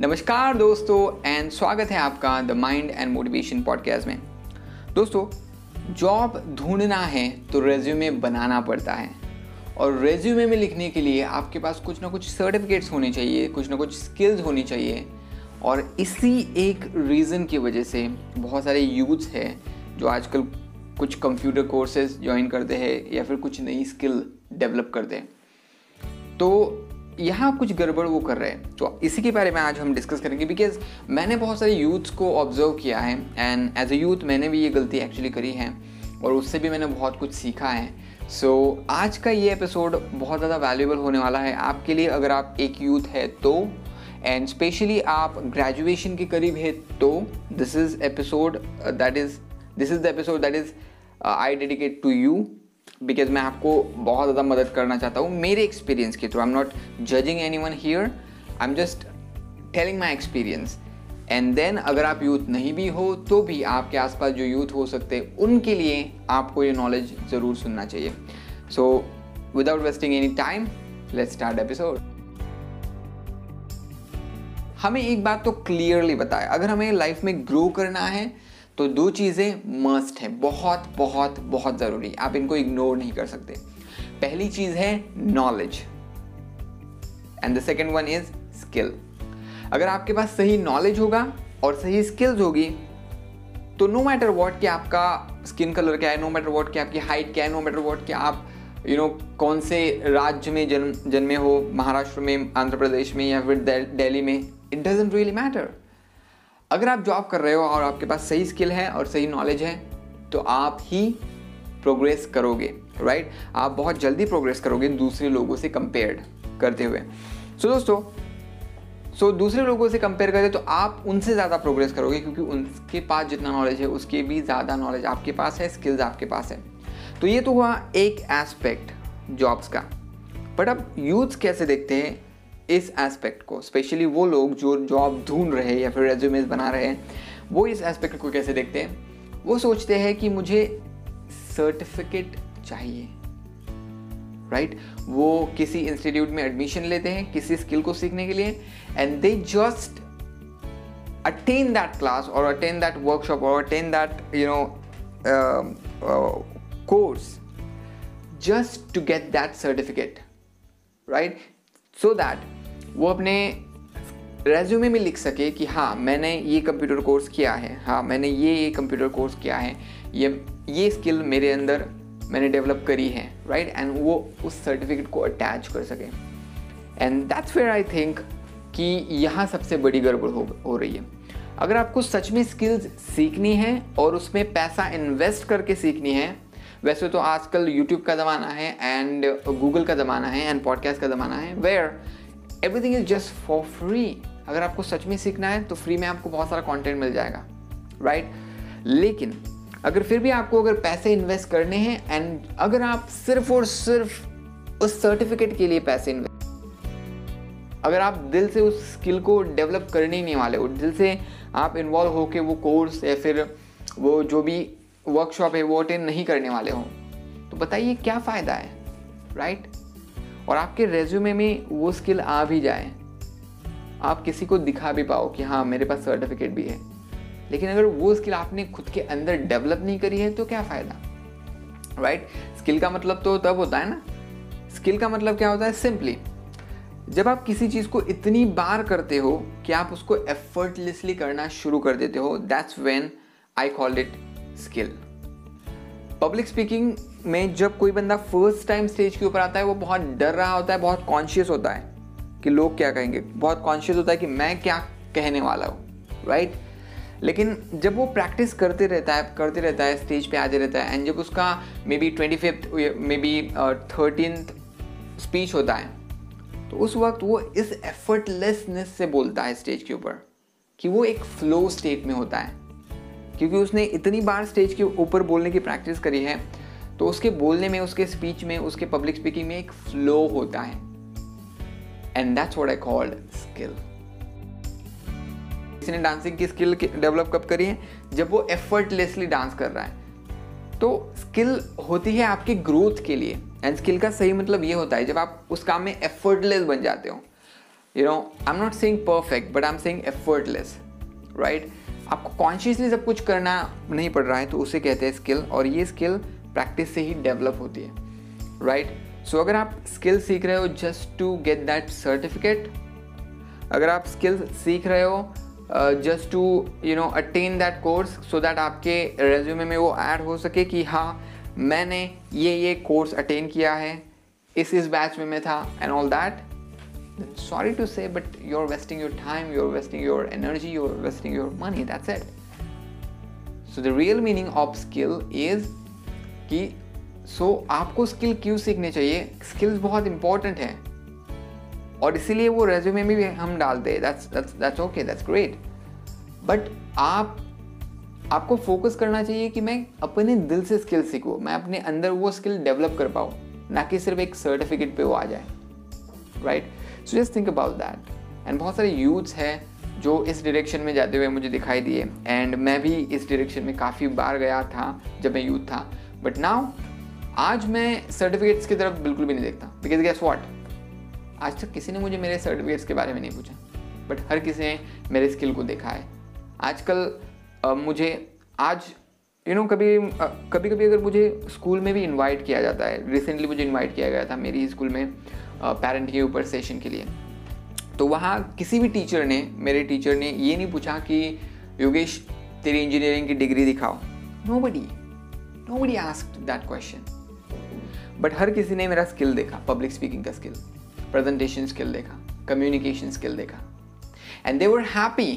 नमस्कार दोस्तों एंड स्वागत है आपका the mind and motivation podcast में। दोस्तों जॉब ढूंढना है तो रेज्यूमे बनाना पड़ता है। और रेज्यूमे में लिखने के लिए आपके पास कुछ ना कुछ सर्टिफिकेट्स होने चाहिए, कुछ ना कुछ स्किल्स होनी चाहिए। और इसी एक रीज़न की वजह से बहुत सारे यूथ्स हैं जो आजकल कुछ कंप्यूटर कोर्सेज ज्वाइन करते हैं या फिर कुछ नई स्किल डेवलप करते हैं। तो यहाँ कुछ गड़बड़ वो कर रहे हैं। तो इसी के बारे में आज हम डिस्कस करेंगे बिकॉज़ मैंने बहुत सारे यूथ्स को ऑब्ज़र्व किया है एंड एज अ यूथ मैंने भी ये गलती एक्चुअली करी है और उससे भी मैंने बहुत कुछ सीखा है। सो so, आज का ये एपिसोड बहुत ज़्यादा वैल्यूबल होने वाला है आपके लिए अगर आप एक यूथ है तो एंड स्पेशली आप ग्रेजुएशन के करीब है तो this is episode that is this is the episode that is I dedicate to you because मैं आपको बहुत ज़्यादा मदद करना चाहता हूँ मेरे एक्सपीरियंस के through I am not judging any one here I am just telling my experience and then अगर आप यूथ नहीं भी हो तो भी आपके आसपास जो यूथ हो सकते हैं उनके लिए आपको ये नॉलेज ज़रूर सुनना चाहिए. So without wasting any time let start episode हमें एक बात तो क्लियरली बताए. अगर हमें लाइफ में ग्रो करना है तो दो चीज़ें मस्ट है बहुत बहुत बहुत ज़रूरी। आप इनको इग्नोर नहीं कर सकते। पहली चीज़ है knowledge and the second one is skill अगर आपके पास सही नॉलेज होगा और सही स्किल्स होगी तो नो मैटर वॉट कि आपका स्किन कलर क्या है नो मैटर वॉट कि आपकी हाइट क्या है नो मैटर वॉट कि आप यू you नो know, कौन से राज्य में जन्म जन्मे हो महाराष्ट्र में आंध्र प्रदेश में या फिर दिल्ली में इट डजेंट रियली मैटर अगर आप जॉब कर रहे हो और आपके पास सही स्किल है और सही नॉलेज है तो आप ही प्रोग्रेस करोगे राइट right? आप बहुत जल्दी प्रोग्रेस करोगे दूसरे लोगों से कंपेयर्ड करते हुए। सो so, दोस्तों सो so, दूसरे लोगों से कंपेयर करें तो आप उनसे ज़्यादा प्रोग्रेस करोगे क्योंकि उनके पास जितना नॉलेज है उसके भी ज़्यादा नॉलेज आपके पास है स्किल्स आपके पास है। तो ये तो हुआ एक एस्पेक्ट जॉब्स का। बट अब यूथ्स कैसे देखते हैं? इस एस्पेक्ट को स्पेशली वो लोग जो जॉब ढूंढ रहे हैं या फिर रेज्यूमेज बना रहे हैं, वो इस एस्पेक्ट को कैसे देखते हैं वो सोचते हैं कि मुझे सर्टिफिकेट चाहिए राइट right? वो किसी इंस्टीट्यूट में एडमिशन लेते हैं, किसी स्किल को सीखने के लिए and they just attend that class और अटेन दैट वर्कशॉप और attend that you know course just to get that certificate right so so that वो अपने रेज्यूमे में लिख सके कि हाँ मैंने ये कंप्यूटर कोर्स किया है। हाँ मैंने ये ये कंप्यूटर कोर्स किया है। ये ये स्किल मेरे अंदर मैंने डेवलप करी है राइट right? एंड वो उस सर्टिफिकेट को अटैच कर सके। And that's where I think कि यहाँ सबसे बड़ी गड़बड़ हो हो रही है। अगर आपको सच में स्किल्स सीखनी है और उसमें पैसा इन्वेस्ट करके सीखनी है वैसे तो आजकल यूट्यूब का ज़माना है एंड गूगल का ज़माना है एंड पॉडकास्ट का ज़माना है where everything is just for free अगर आपको सच में सीखना है तो फ्री में आपको बहुत सारा कंटेंट मिल जाएगा राइट right? लेकिन अगर फिर भी आपको अगर पैसे इन्वेस्ट करने हैं एंड अगर आप सिर्फ़ और सिर्फ़ उस सर्टिफिकेट के लिए पैसे इन्वेस्ट अगर आप दिल से उस स्किल को डेवलप करने ही नहीं वाले हो, दिल से आप इन्वॉल्व होके वो कोर्स या फिर वो जो भी वर्कशॉप है, वो अटेंड नहीं करने वाले हों। तो बताइए क्या फ़ायदा है राइट और आपके रेज्यूमे में वो स्किल आ भी जाए। आप किसी को दिखा भी पाओ कि हाँ मेरे पास सर्टिफिकेट भी है। लेकिन अगर वो स्किल आपने खुद के अंदर डेवलप नहीं करी है तो क्या फ़ायदा राइट स्किल का मतलब तो तब होता है ना। स्किल का मतलब क्या होता है? सिंपली जब आप किसी चीज़ को इतनी बार करते हो कि आप उसको एफर्टलेसली करना शुरू कर देते हो that's when I called it skill public speaking में जब कोई बंदा फ़र्स्ट टाइम स्टेज के ऊपर आता है, वो बहुत डर रहा होता है, बहुत कॉन्शियस होता है कि लोग क्या कहेंगे। बहुत कॉन्शियस होता है कि मैं क्या कहने वाला हूँ राइट लेकिन जब वो प्रैक्टिस करते रहता है, करते रहता है स्टेज पे आते रहता है एंड जब उसका maybe twenty fifth maybe thirteen speech होता है तो उस वक्त वो इस एफर्टलेसनेस से बोलता है स्टेज के ऊपर कि वो एक फ्लो स्टेट में होता है। क्योंकि उसने इतनी बार स्टेज के ऊपर बोलने की प्रैक्टिस करी है तो उसके बोलने में, उसके स्पीच में, उसके पब्लिक स्पीकिंग में एक फ्लो होता है। And that's what I called skill किसी ने डांसिंग की स्किल डेवलप कब करी है? जब वो एफर्टलेसली डांस कर रहा है। तो स्किल होती है आपके ग्रोथ के लिए। एंड स्किल का सही मतलब ये होता है, जब आप उस काम में एफर्टलेस बन जाते हो। You know I am not saying perfect but I am saying effortless right आपको कॉन्शियसली सब कुछ करना नहीं पड़ रहा है तो उसे कहते हैं स्किल और ये स्किल प्रैक्टिस से ही डेवलप होती है राइट right? सो so, अगर आप स्किल सीख रहे हो just to get that certificate अगर आप स्किल सीख रहे हो just to you know attain that course so that आपके रेज्यूमे में वो ऐड हो सके कि हाँ मैंने ये ये कोर्स अटेन किया है इस इस बैच में मैं था एंड ऑल दैट से but you are wasting your time you are wasting your energy you are wasting your money that's it so the real meaning of skill is कि so so, आपको skill क्यों सीखने चाहिए? Skills बहुत important है। और इसीलिए वो रेज्यूमे में भी हम डालते हैं that's that's okay that's great but आप आपको फोकस करना चाहिए कि मैं अपने दिल से स्किल सीखूँ। मैं अपने अंदर वो स्किल डेवलप कर पाऊँ। ना कि सिर्फ़ एक सर्टिफिकेट पे वो आ जाए। Right so just think about that and बहुत सारे यूथ्स हैं जो इस डायरेक्शन में जाते हुए मुझे दिखाई दिए। एंड मैं भी इस डायरेक्शन में काफ़ी बार गया था, जब मैं यूथ था। बट नाउ आज मैं सर्टिफिकेट्स की तरफ़ बिल्कुल भी नहीं देखता। बिकॉज़ गैस वॉट आज तक किसी ने मुझे मेरे सर्टिफिकेट्स के बारे में नहीं पूछा। बट हर किसी ने मेरे स्किल को देखा है। आजकल मुझे आज यू नो कभी कभी कभी अगर मुझे स्कूल में भी इनवाइट किया जाता है रिसेंटली मुझे इनवाइट किया गया था मेरी स्कूल में पेरेंट के ऊपर सेशन के लिए। तो वहाँ किसी भी टीचर ने, मेरे टीचर ने ये नहीं पूछा कि, योगेश, तेरी इंजीनियरिंग की डिग्री दिखाओ। Nobody nobody ask that question but हर किसी ने मेरा स्किल देखा पब्लिक स्पीकिंग का स्किल प्रेजेंटेशन स्किल देखा कम्युनिकेशन स्किल देखा। एंड दे वर हैप्पी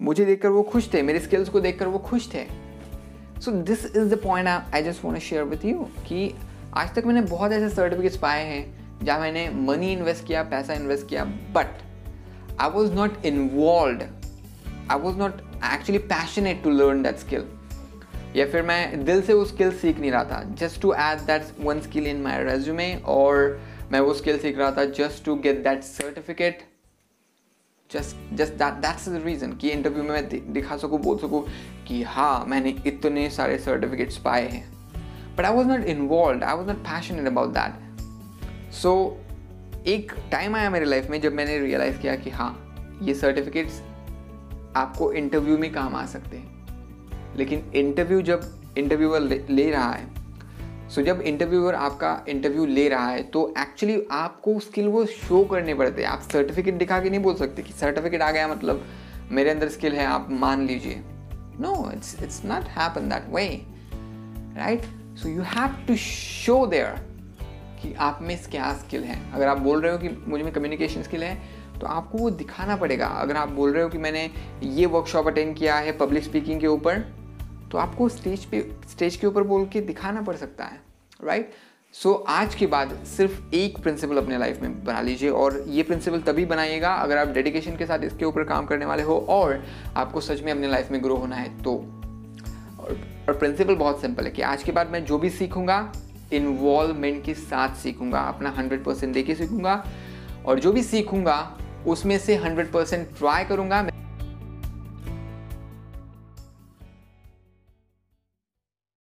मुझे देखकर वो खुश थे, मेरे स्किल्स को देखकर वो खुश थे। So this is the point I just want share with you कि आज तक मैंने बहुत ऐसे सर्टिफिकेट्स पाए हैं जहाँ मैंने मनी इन्वेस्ट किया, पैसा इन्वेस्ट किया but I was not involve I was not actually passionate to learn that skill या फिर मैं दिल से वो स्किल सीख नहीं रहा था just to add that one skill in my resume और मैं वो स्किल सीख रहा था just to get that certificate just just that that's the reason कि इंटरव्यू में मैं दिखा सकूँ बोल सकूँ कि हाँ मैंने इतने सारे सर्टिफिकेट्स पाए हैं। But I was not involve I was not passionate about that so एक टाइम आया मेरे लाइफ में जब मैंने रियलाइज़ किया कि हाँ ये सर्टिफिकेट्स आपको इंटरव्यू में काम आ सकते हैं। लेकिन इंटरव्यू जब इंटरव्यूअर ले, ले रहा है सो so, जब इंटरव्यूअर आपका इंटरव्यू ले रहा है तो एक्चुअली आपको स्किल वो शो करने पड़ते हैं। आप सर्टिफिकेट दिखा के नहीं बोल सकते कि सर्टिफिकेट आ गया मतलब मेरे अंदर स्किल है आप मान लीजिए। No it's it's not happen that way right so you have to show there कि आप में क्या स्किल है। अगर आप बोल रहे हो कि मुझे में कम्युनिकेशन स्किल है तो आपको वो दिखाना पड़ेगा। अगर आप बोल रहे हो कि मैंने ये वर्कशॉप अटेंड किया है पब्लिक स्पीकिंग के ऊपर तो आपको स्टेज पे स्टेज के ऊपर बोल के दिखाना पड़ सकता है राइट सो so, आज के बाद सिर्फ़ एक प्रिंसिपल अपने लाइफ में बना लीजिए और ये प्रिंसिपल तभी बनाइएगा अगर आप डेडिकेशन के साथ इसके ऊपर काम करने वाले हो और आपको सच में अपने लाइफ में ग्रो होना है तो। और, और प्रिंसिपल बहुत सिंपल है कि आज के बाद मैं जो भी सीखूँगा इन्वॉल्वमेंट के साथ सीखूँगा अपना हंड्रेड परसेंट दे सीखूँगा और जो भी सीखूँगा उसमें से हंड्रेड परसेंट ट्राई करूँगा